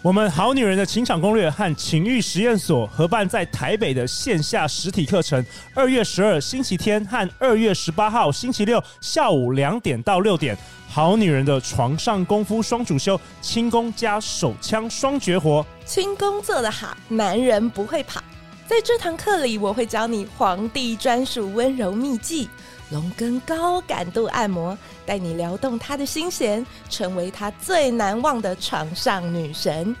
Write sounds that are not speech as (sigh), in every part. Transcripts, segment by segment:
我们好女人的情场攻略和情欲实验所合办在台北的线下实体课程，二月十二星期天和二月十八号星期六下午两点到六点，好女人的床上功夫双主修，轻功加手枪双绝活，轻功做得好，男人不会跑。在这堂课里，我会教你皇帝专属温柔秘技。龙根高感度按摩，带你撩动他的心弦，成为他最难忘的床上女神。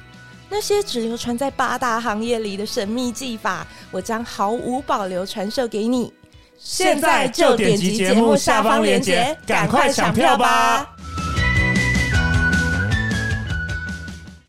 那些只流传在八大行业里的神秘技法，我将毫无保留传授给你。现在就点击节目下方链接，赶快抢票吧！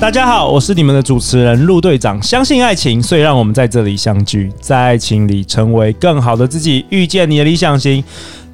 大家好，我是你们的主持人陆队长。相信爱情，所以让我们在这里相聚，在爱情里成为更好的自己，遇见你的理想型。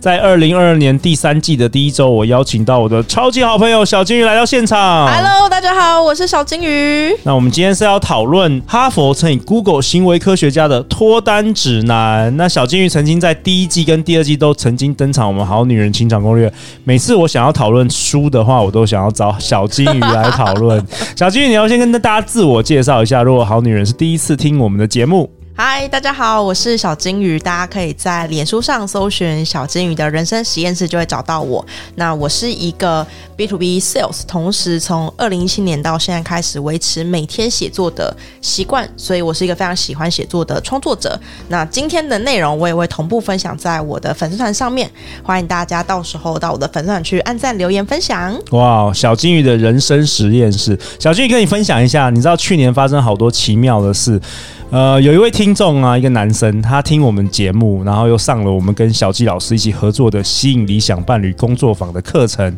在二零二二年第三季的第一周，我邀请到我的超级好朋友小金鱼来到现场。Hello，大家好，我是小金鱼。那我们今天是要讨论哈佛乘以 Google 行为科学家的脱单指南。那小金鱼曾经在第一季跟第二季都曾经登场，我们好女人情场攻略。每次我想要讨论书的话，我都想要找小金鱼来讨论。(laughs) 小金鱼，你要先跟大家自我介绍一下。如果好女人是第一次听我们的节目。嗨，大家好，我是小金鱼，大家可以在脸书上搜寻“小金鱼的人生实验室”就会找到我。那我是一个 B to B sales，同时从二零一七年到现在开始维持每天写作的习惯，所以我是一个非常喜欢写作的创作者。那今天的内容我也会同步分享在我的粉丝团上面，欢迎大家到时候到我的粉丝团去按赞、留言、分享。哇，小金鱼的人生实验室，小金鱼跟你分享一下，你知道去年发生好多奇妙的事。呃，有一位听众啊，一个男生，他听我们节目，然后又上了我们跟小纪老师一起合作的吸引理想伴侣工作坊的课程，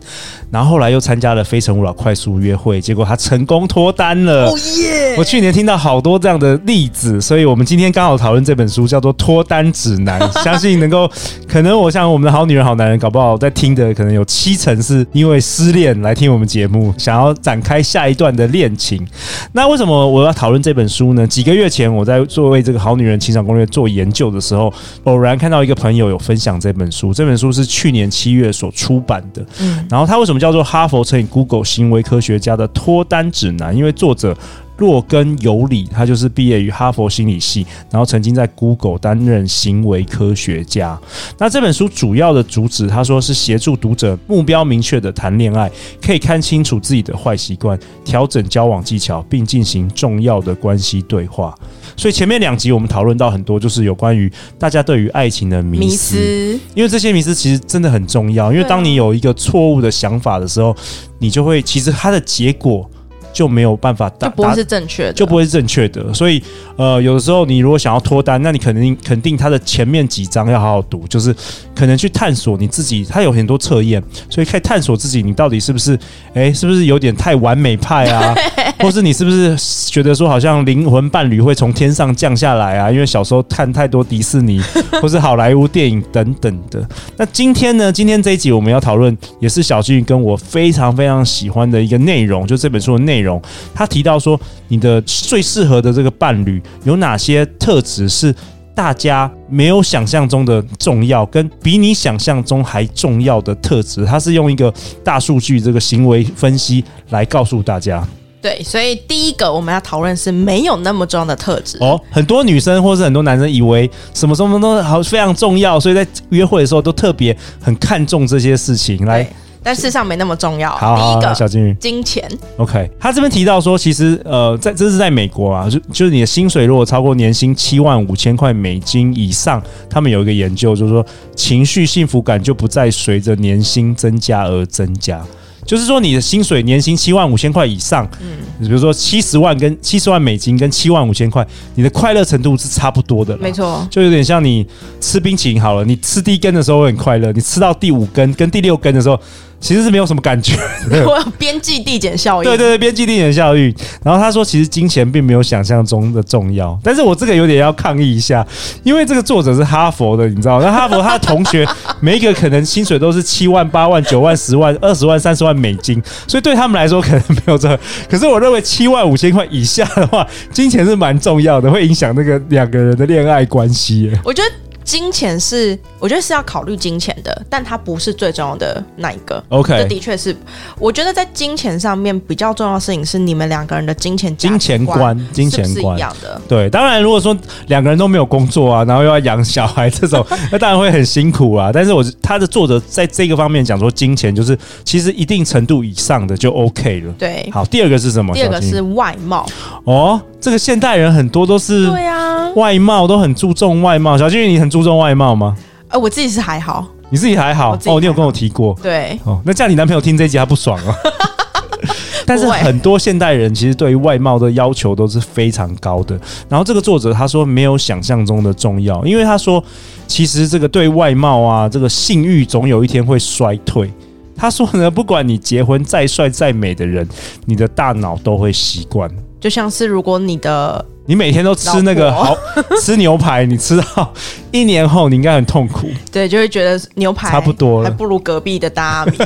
然后后来又参加了非诚勿扰快速约会，结果他成功脱单了。哦耶！我去年听到好多这样的例子，所以我们今天刚好讨论这本书，叫做《脱单指南》，相信能够，可能我想我们的好女人好男人，搞不好在听的可能有七成是因为失恋来听我们节目，想要展开下一段的恋情。那为什么我要讨论这本书呢？几个月前。我在作为这个好女人情场攻略做研究的时候，偶然看到一个朋友有分享这本书。这本书是去年七月所出版的。嗯，然后它为什么叫做哈佛乘以 Google 行为科学家的脱单指南？因为作者。洛根尤里，他就是毕业于哈佛心理系，然后曾经在 Google 担任行为科学家。那这本书主要的主旨，他说是协助读者目标明确的谈恋爱，可以看清楚自己的坏习惯，调整交往技巧，并进行重要的关系对话。所以前面两集我们讨论到很多，就是有关于大家对于爱情的迷思，迷思，因为这些迷思其实真的很重要。因为当你有一个错误的想法的时候，你就会其实它的结果。就没有办法达，就不会是正确的，就不会是正确的。所以，呃，有的时候你如果想要脱单，那你肯定肯定他的前面几章要好好读，就是可能去探索你自己。他有很多测验，所以可以探索自己，你到底是不是，哎，是不是有点太完美派啊？(laughs) 或是你是不是觉得说好像灵魂伴侣会从天上降下来啊？因为小时候看太多迪士尼 (laughs) 或是好莱坞电影等等的。那今天呢？今天这一集我们要讨论，也是小俊跟我非常非常喜欢的一个内容，就这本书的内容。内容，他提到说，你的最适合的这个伴侣有哪些特质是大家没有想象中的重要，跟比你想象中还重要的特质。他是用一个大数据这个行为分析来告诉大家。对，所以第一个我们要讨论是没有那么重要的特质。哦，很多女生或是很多男生以为什么什么都好非常重要，所以在约会的时候都特别很看重这些事情来。但事实上没那么重要。好，第一个，小金鱼，金钱。OK，他这边提到说，其实呃，在这是在美国啊，就就是你的薪水如果超过年薪七万五千块美金以上，他们有一个研究，就是说情绪幸福感就不再随着年薪增加而增加。就是说你的薪水年薪七万五千块以上，嗯，比如说七十万跟七十万美金跟七万五千块，你的快乐程度是差不多的。没错，就有点像你吃冰淇淋好了，你吃第一根的时候会很快乐，你吃到第五根跟第六根的时候。其实是没有什么感觉。(laughs) 我有边际递减效应。对对对，边际递减效应。然后他说，其实金钱并没有想象中的重要。但是我这个有点要抗议一下，因为这个作者是哈佛的，你知道？那哈佛他的同学每一个可能薪水都是七万、八万、九万、十万、二十万、三十万美金，所以对他们来说可能没有这个。可是我认为七万五千块以下的话，金钱是蛮重要的，会影响那个两个人的恋爱关系。我觉得。金钱是，我觉得是要考虑金钱的，但它不是最重要的那一个。OK，这的确是，我觉得在金钱上面比较重要的事情是你们两个人的金钱金钱观，金钱观是一样的。对，当然如果说两个人都没有工作啊，然后又要养小孩这种，(laughs) 那当然会很辛苦啊。但是我他的作者在这个方面讲说，金钱就是其实一定程度以上的就 OK 了。对，好，第二个是什么？第二个是外貌。哦，这个现代人很多都是对啊，外貌都很注重外貌。小金鱼，你很注重外貌吗？呃，我自己是还好，你自己还好哦。你有跟我提过，对哦。那这样你男朋友听这一集他不爽啊？(laughs) 但是很多现代人其实对于外貌的要求都是非常高的。然后这个作者他说没有想象中的重要，因为他说其实这个对外貌啊，这个性欲总有一天会衰退。他说呢，不管你结婚再帅再美的人，你的大脑都会习惯。就像是如果你的你每天都吃那个好 (laughs) 吃牛排，你吃到一年后你应该很痛苦。对，就会觉得牛排差不多了，还不如隔壁的大阿米。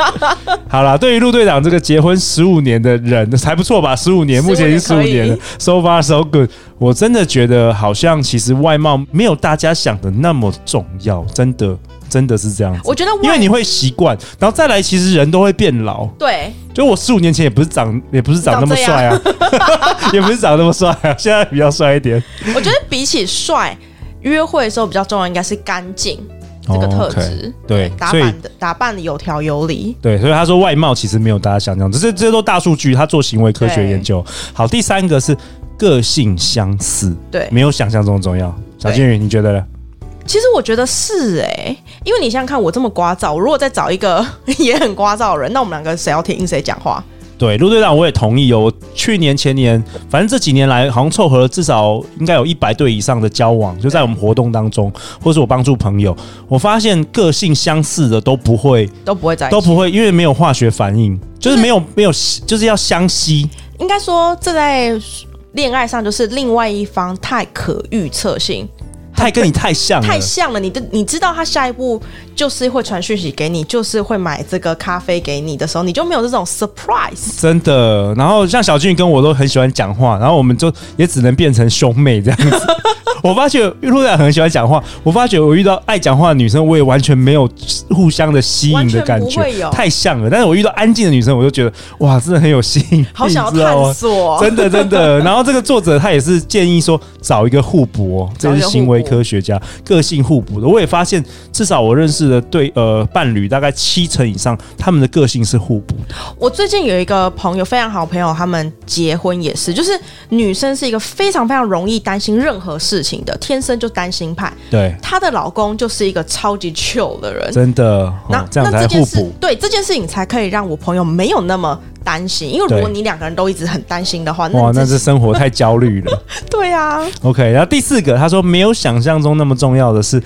(laughs) 好啦，对于陆队长这个结婚十五年的人还不错吧？十五年，目前已经十五年了，so far so good。我真的觉得好像其实外貌没有大家想的那么重要，真的。真的是这样子，我觉得因为你会习惯，然后再来，其实人都会变老。对，就我十五年前也不是长，也不是长那么帅啊，(laughs) 也不是长那么帅啊，(laughs) 现在比较帅一点。我觉得比起帅，约会的时候比较重要应该是干净这个特质。Oh, okay. 对，打扮的打扮的有条有理。对，所以他说外貌其实没有大家想象，只是这都大数据，他做行为科学研究。好，第三个是个性相似，对，没有想象中重要。小金鱼，你觉得呢？其实我觉得是哎、欸，因为你想想看，我这么聒噪，我如果再找一个 (laughs) 也很聒噪的人，那我们两个谁要听谁讲话？对，陆队长我也同意哦。我去年前年，反正这几年来，好像凑合了至少应该有一百对以上的交往，就在我们活动当中，或是我帮助朋友，我发现个性相似的都不会，(laughs) 都不会在一起，都不会，因为没有化学反应，就是没有、就是、没有，就是要相吸。应该说，这在恋爱上就是另外一方太可预测性。太跟你太像了，太像了。你的你知道他下一步就是会传讯息给你，就是会买这个咖啡给你的时候，你就没有这种 surprise。真的。然后像小俊跟我都很喜欢讲话，然后我们就也只能变成兄妹这样子。(laughs) 我发觉陆队长很喜欢讲话，我发觉我遇到爱讲话的女生，我也完全没有互相的吸引的感觉，太像了。但是我遇到安静的女生，我就觉得哇，真的很有吸引，好想要探索，真的真的。然后这个作者他也是建议说，找一个互补，这是行为科学家，个性互补的。我也发现，至少我认识的对呃伴侣，大概七成以上，他们的个性是互补的。我最近有一个朋友，非常好朋友，他们结婚也是，就是女生是一个非常非常容易担心任何事情。的天生就担心派，对，她的老公就是一个超级 chill 的人，真的。那、哦、这样才互补，对这件事情才可以让我朋友没有那么担心。因为如果你两个人都一直很担心的话，哇，那是生活太焦虑了。(laughs) 对啊。OK，然后第四个，他说没有想象中那么重要的是。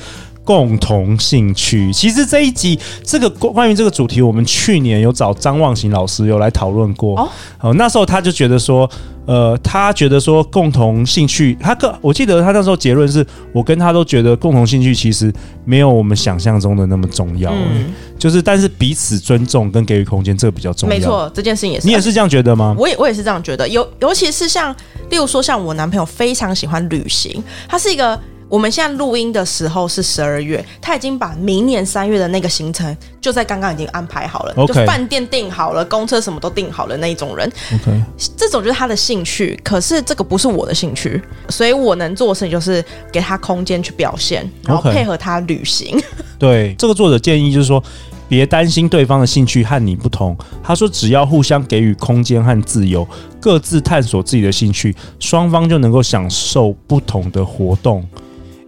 共同兴趣，其实这一集这个关于这个主题，我们去年有找张望行老师有来讨论过。哦，哦，那时候他就觉得说，呃，他觉得说共同兴趣，他个我记得他那时候结论是我跟他都觉得共同兴趣其实没有我们想象中的那么重要。嗯，就是但是彼此尊重跟给予空间，这个比较重要。没错，这件事情也是。你也是这样觉得吗？我也我也是这样觉得。尤尤其是像，例如说像我男朋友非常喜欢旅行，他是一个。我们现在录音的时候是十二月，他已经把明年三月的那个行程就在刚刚已经安排好了，Okay. 就饭店订好了，公车什么都订好了那一种人。OK，这种就是他的兴趣，可是这个不是我的兴趣，所以我能做的事情就是给他空间去表现，然后配合他旅行。Okay. (laughs) 对，这个作者建议就是说，别担心对方的兴趣和你不同。他说，只要互相给予空间和自由，各自探索自己的兴趣，双方就能够享受不同的活动。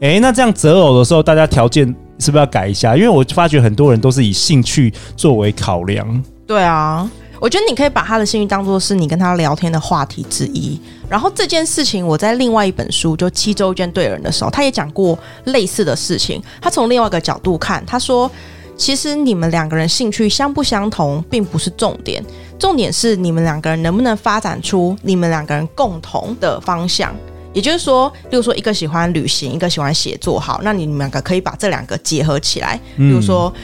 哎、那这样择偶的时候，大家条件是不是要改一下？因为我发觉很多人都是以兴趣作为考量。对啊，我觉得你可以把他的兴趣当做是你跟他聊天的话题之一。然后这件事情，我在另外一本书就《七周见对人》的时候，他也讲过类似的事情。他从另外一个角度看，他说，其实你们两个人兴趣相不相同，并不是重点，重点是你们两个人能不能发展出你们两个人共同的方向。也就是说，例如说一个喜欢旅行，一个喜欢写作，好，那你们两个可以把这两个结合起来。比如说。嗯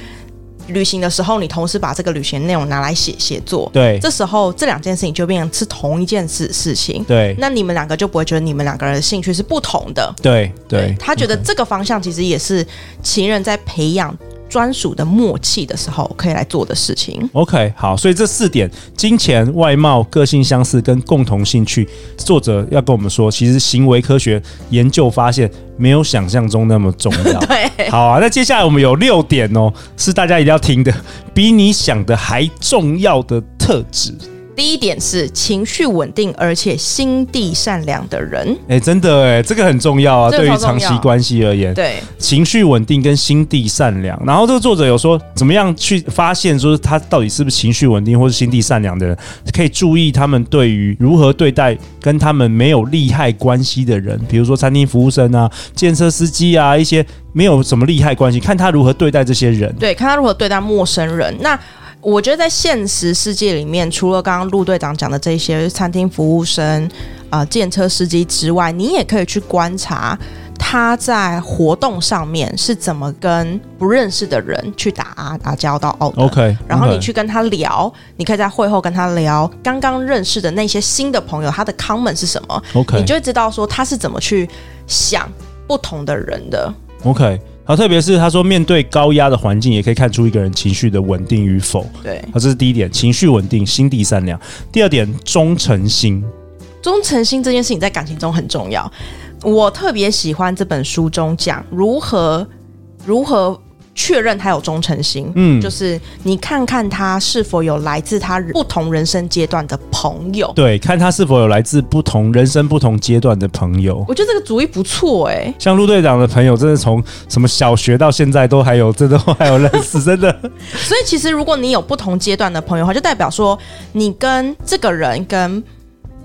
旅行的时候，你同时把这个旅行内容拿来写写作，对，这时候这两件事情就变成是同一件事事情，对。那你们两个就不会觉得你们两个人的兴趣是不同的，对对，对。他觉得这个方向其实也是情人在培养。专属的默契的时候，可以来做的事情。OK，好，所以这四点：金钱、外貌、个性相似跟共同兴趣。作者要跟我们说，其实行为科学研究发现，没有想象中那么重要。(laughs) 对，好啊。那接下来我们有六点哦，是大家一定要听的，比你想的还重要的特质。第一点是情绪稳定而且心地善良的人。哎、欸，真的哎，这个很重要啊，对于长期关系而言。对，情绪稳定跟心地善良。然后这个作者有说，怎么样去发现说他到底是不是情绪稳定或是心地善良的人？可以注意他们对于如何对待跟他们没有利害关系的人，比如说餐厅服务生啊、建设司机啊，一些没有什么利害关系，看他如何对待这些人。对，看他如何对待陌生人。那。我觉得在现实世界里面，除了刚刚陆队长讲的这些餐厅服务生、啊、呃，电车司机之外，你也可以去观察他在活动上面是怎么跟不认识的人去打打交道。OK，, okay. 然后你去跟他聊，你可以在会后跟他聊刚刚认识的那些新的朋友，他的 comment 是什么？OK，你就会知道说他是怎么去想不同的人的。OK。好，特别是他说，面对高压的环境，也可以看出一个人情绪的稳定与否。对，好，这是第一点，情绪稳定，心地善良。第二点，忠诚心。忠诚心这件事情在感情中很重要。我特别喜欢这本书中讲如何如何。确认他有忠诚心，嗯，就是你看看他是否有来自他不同人生阶段的朋友，对，看他是否有来自不同人生不同阶段的朋友。我觉得这个主意不错哎、欸，像陆队长的朋友，真的从什么小学到现在都还有，真的都还有认识，(laughs) 真的。所以其实如果你有不同阶段的朋友的话，就代表说你跟这个人跟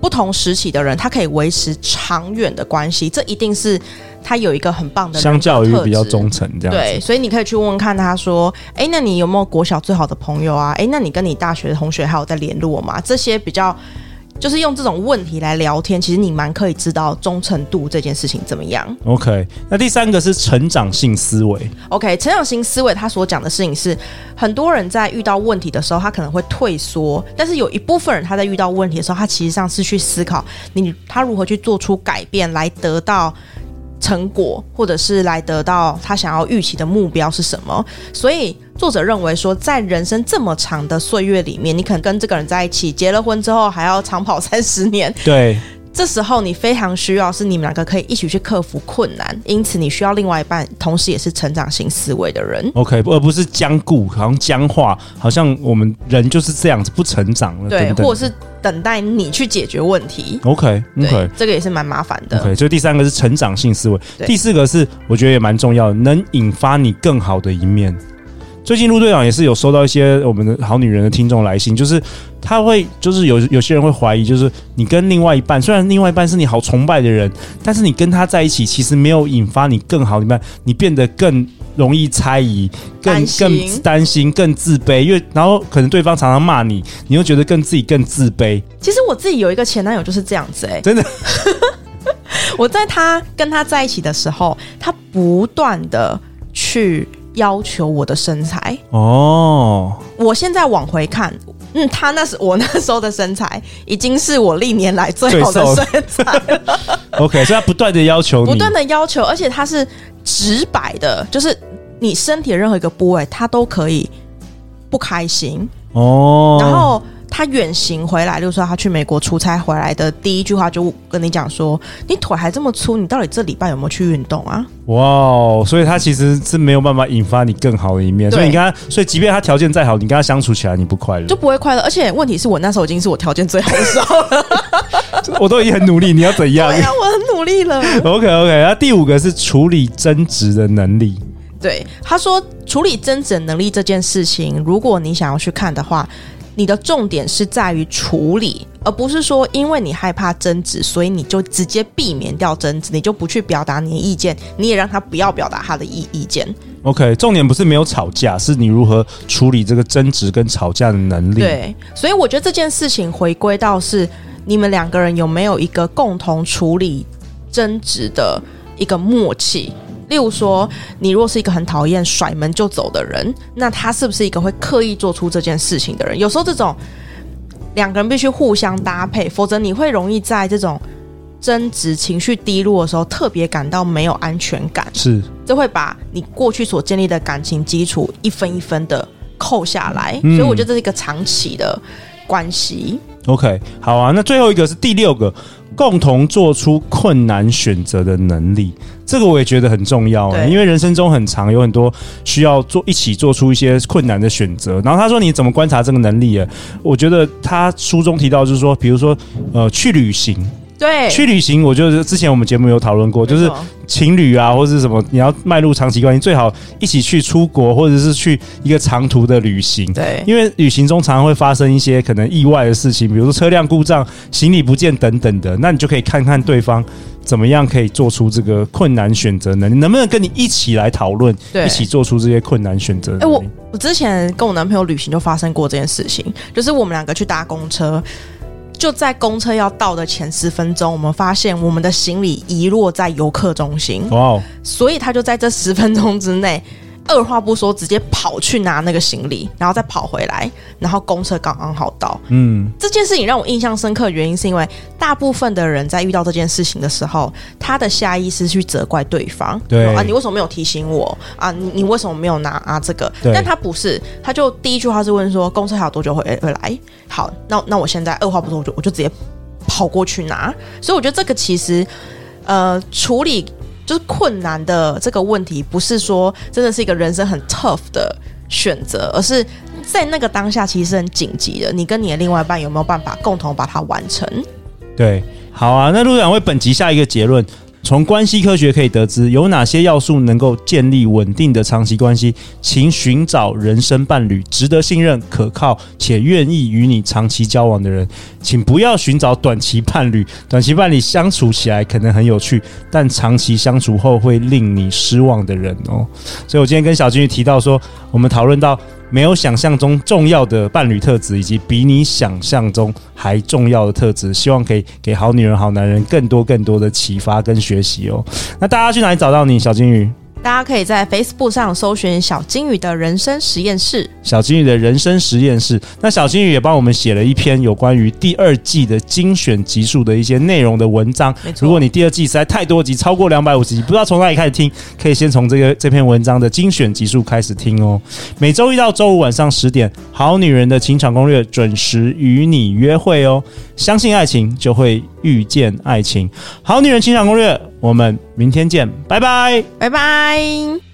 不同时期的人，他可以维持长远的关系，这一定是。他有一个很棒的，相较于比较忠诚这样，对，所以你可以去问问看他说，哎，那你有没有国小最好的朋友啊？哎，那你跟你大学的同学还有在联络吗？这些比较就是用这种问题来聊天，其实你蛮可以知道忠诚度这件事情怎么样。OK，那第三个是成长性思维。OK，成长性思维他所讲的事情是，很多人在遇到问题的时候，他可能会退缩，但是有一部分人他在遇到问题的时候，他其实上是去思考你他如何去做出改变来得到。成果，或者是来得到他想要预期的目标是什么？所以作者认为说，在人生这么长的岁月里面，你可能跟这个人在一起，结了婚之后还要长跑三十年。对，这时候你非常需要是你们两个可以一起去克服困难，因此你需要另外一半，同时也是成长型思维的人。OK，而不是僵固，好像僵化，好像我们人就是这样子不成长了。对，等等或者是。等待你去解决问题。OK，OK，、okay, okay. 这个也是蛮麻烦的。OK，所以第三个是成长性思维，第四个是我觉得也蛮重要的，能引发你更好的一面。最近陆队长也是有收到一些我们的好女人的听众来信，就是他会，就是有有些人会怀疑，就是你跟另外一半，虽然另外一半是你好崇拜的人，但是你跟他在一起，其实没有引发你更好的一面，你变得更。容易猜疑，更更担心，更自卑，因为然后可能对方常常骂你，你又觉得更自己更自卑。其实我自己有一个前男友就是这样子、欸，哎，真的。(laughs) 我在他跟他在一起的时候，他不断的去要求我的身材。哦，我现在往回看，嗯，他那时我那时候的身材，已经是我历年来最好的身材了。(laughs) OK，所以他不断的要求你，不断的要求，而且他是直白的，就是。你身体的任何一个部位，他都可以不开心哦。然后他远行回来，就是说他去美国出差回来的第一句话，就跟你讲说：“你腿还这么粗，你到底这礼拜有没有去运动啊？”哇，所以他其实是没有办法引发你更好的一面。所以你跟他，所以即便他条件再好，你跟他相处起来你不快乐，就不会快乐。而且问题是我那时候已经是我条件最好的时候了，我都已经很努力，你要怎样？对呀，我很努力了。OK OK，那第五个是处理争执的能力。对，他说处理争执能力这件事情，如果你想要去看的话，你的重点是在于处理，而不是说因为你害怕争执，所以你就直接避免掉争执，你就不去表达你的意见，你也让他不要表达他的意意见。OK，重点不是没有吵架，是你如何处理这个争执跟吵架的能力。对，所以我觉得这件事情回归到是你们两个人有没有一个共同处理争执的一个默契。例如说，你若是一个很讨厌甩门就走的人，那他是不是一个会刻意做出这件事情的人？有时候这种两个人必须互相搭配，否则你会容易在这种争执、情绪低落的时候，特别感到没有安全感。是，这会把你过去所建立的感情基础一分一分的扣下来。嗯、所以我觉得这是一个长期的关系。OK，好啊。那最后一个是第六个。共同做出困难选择的能力，这个我也觉得很重要啊。因为人生中很长，有很多需要做一起做出一些困难的选择。然后他说：“你怎么观察这个能力啊？”我觉得他书中提到就是说，比如说呃，去旅行。对，去旅行，我觉得之前我们节目有讨论过，就是情侣啊，或者是什么，你要迈入长期关系，最好一起去出国，或者是去一个长途的旅行。对，因为旅行中常常会发生一些可能意外的事情，比如说车辆故障、行李不见等等的，那你就可以看看对方怎么样可以做出这个困难选择呢？你能不能跟你一起来讨论，一起做出这些困难选择？哎，我我之前跟我男朋友旅行就发生过这件事情，就是我们两个去搭公车。就在公车要到的前十分钟，我们发现我们的行李遗落在游客中心。哇！Wow. 所以他就在这十分钟之内。二话不说，直接跑去拿那个行李，然后再跑回来，然后公车刚刚好到。嗯，这件事情让我印象深刻的原因是因为大部分的人在遇到这件事情的时候，他的下意识去责怪对方。对啊，你为什么没有提醒我啊？你你为什么没有拿啊？这个，但他不是，他就第一句话是问说，公车还有多久会会来？好，那那我现在二话不说，我就我就直接跑过去拿。所以我觉得这个其实，呃，处理。就是困难的这个问题，不是说真的是一个人生很 tough 的选择，而是在那个当下其实是很紧急的。你跟你的另外一半有没有办法共同把它完成？对，好啊。那陆长为本集下一个结论。从关系科学可以得知，有哪些要素能够建立稳定的长期关系？请寻找人生伴侣，值得信任、可靠且愿意与你长期交往的人。请不要寻找短期伴侣，短期伴侣相处起来可能很有趣，但长期相处后会令你失望的人哦。所以我今天跟小金鱼提到说，我们讨论到。没有想象中重要的伴侣特质，以及比你想象中还重要的特质，希望可以给好女人、好男人更多更多的启发跟学习哦。那大家去哪里找到你，小金鱼？大家可以在 Facebook 上搜寻“小金鱼的人生实验室”。小金鱼的人生实验室。那小金鱼也帮我们写了一篇有关于第二季的精选集数的一些内容的文章。如果你第二季实在太多集，超过两百五十集，不知道从哪里开始听，可以先从这个这篇文章的精选集数开始听哦。每周一到周五晚上十点，《好女人的情场攻略》准时与你约会哦。相信爱情，就会遇见爱情。好女人情场攻略，我们明天见，拜拜，拜拜。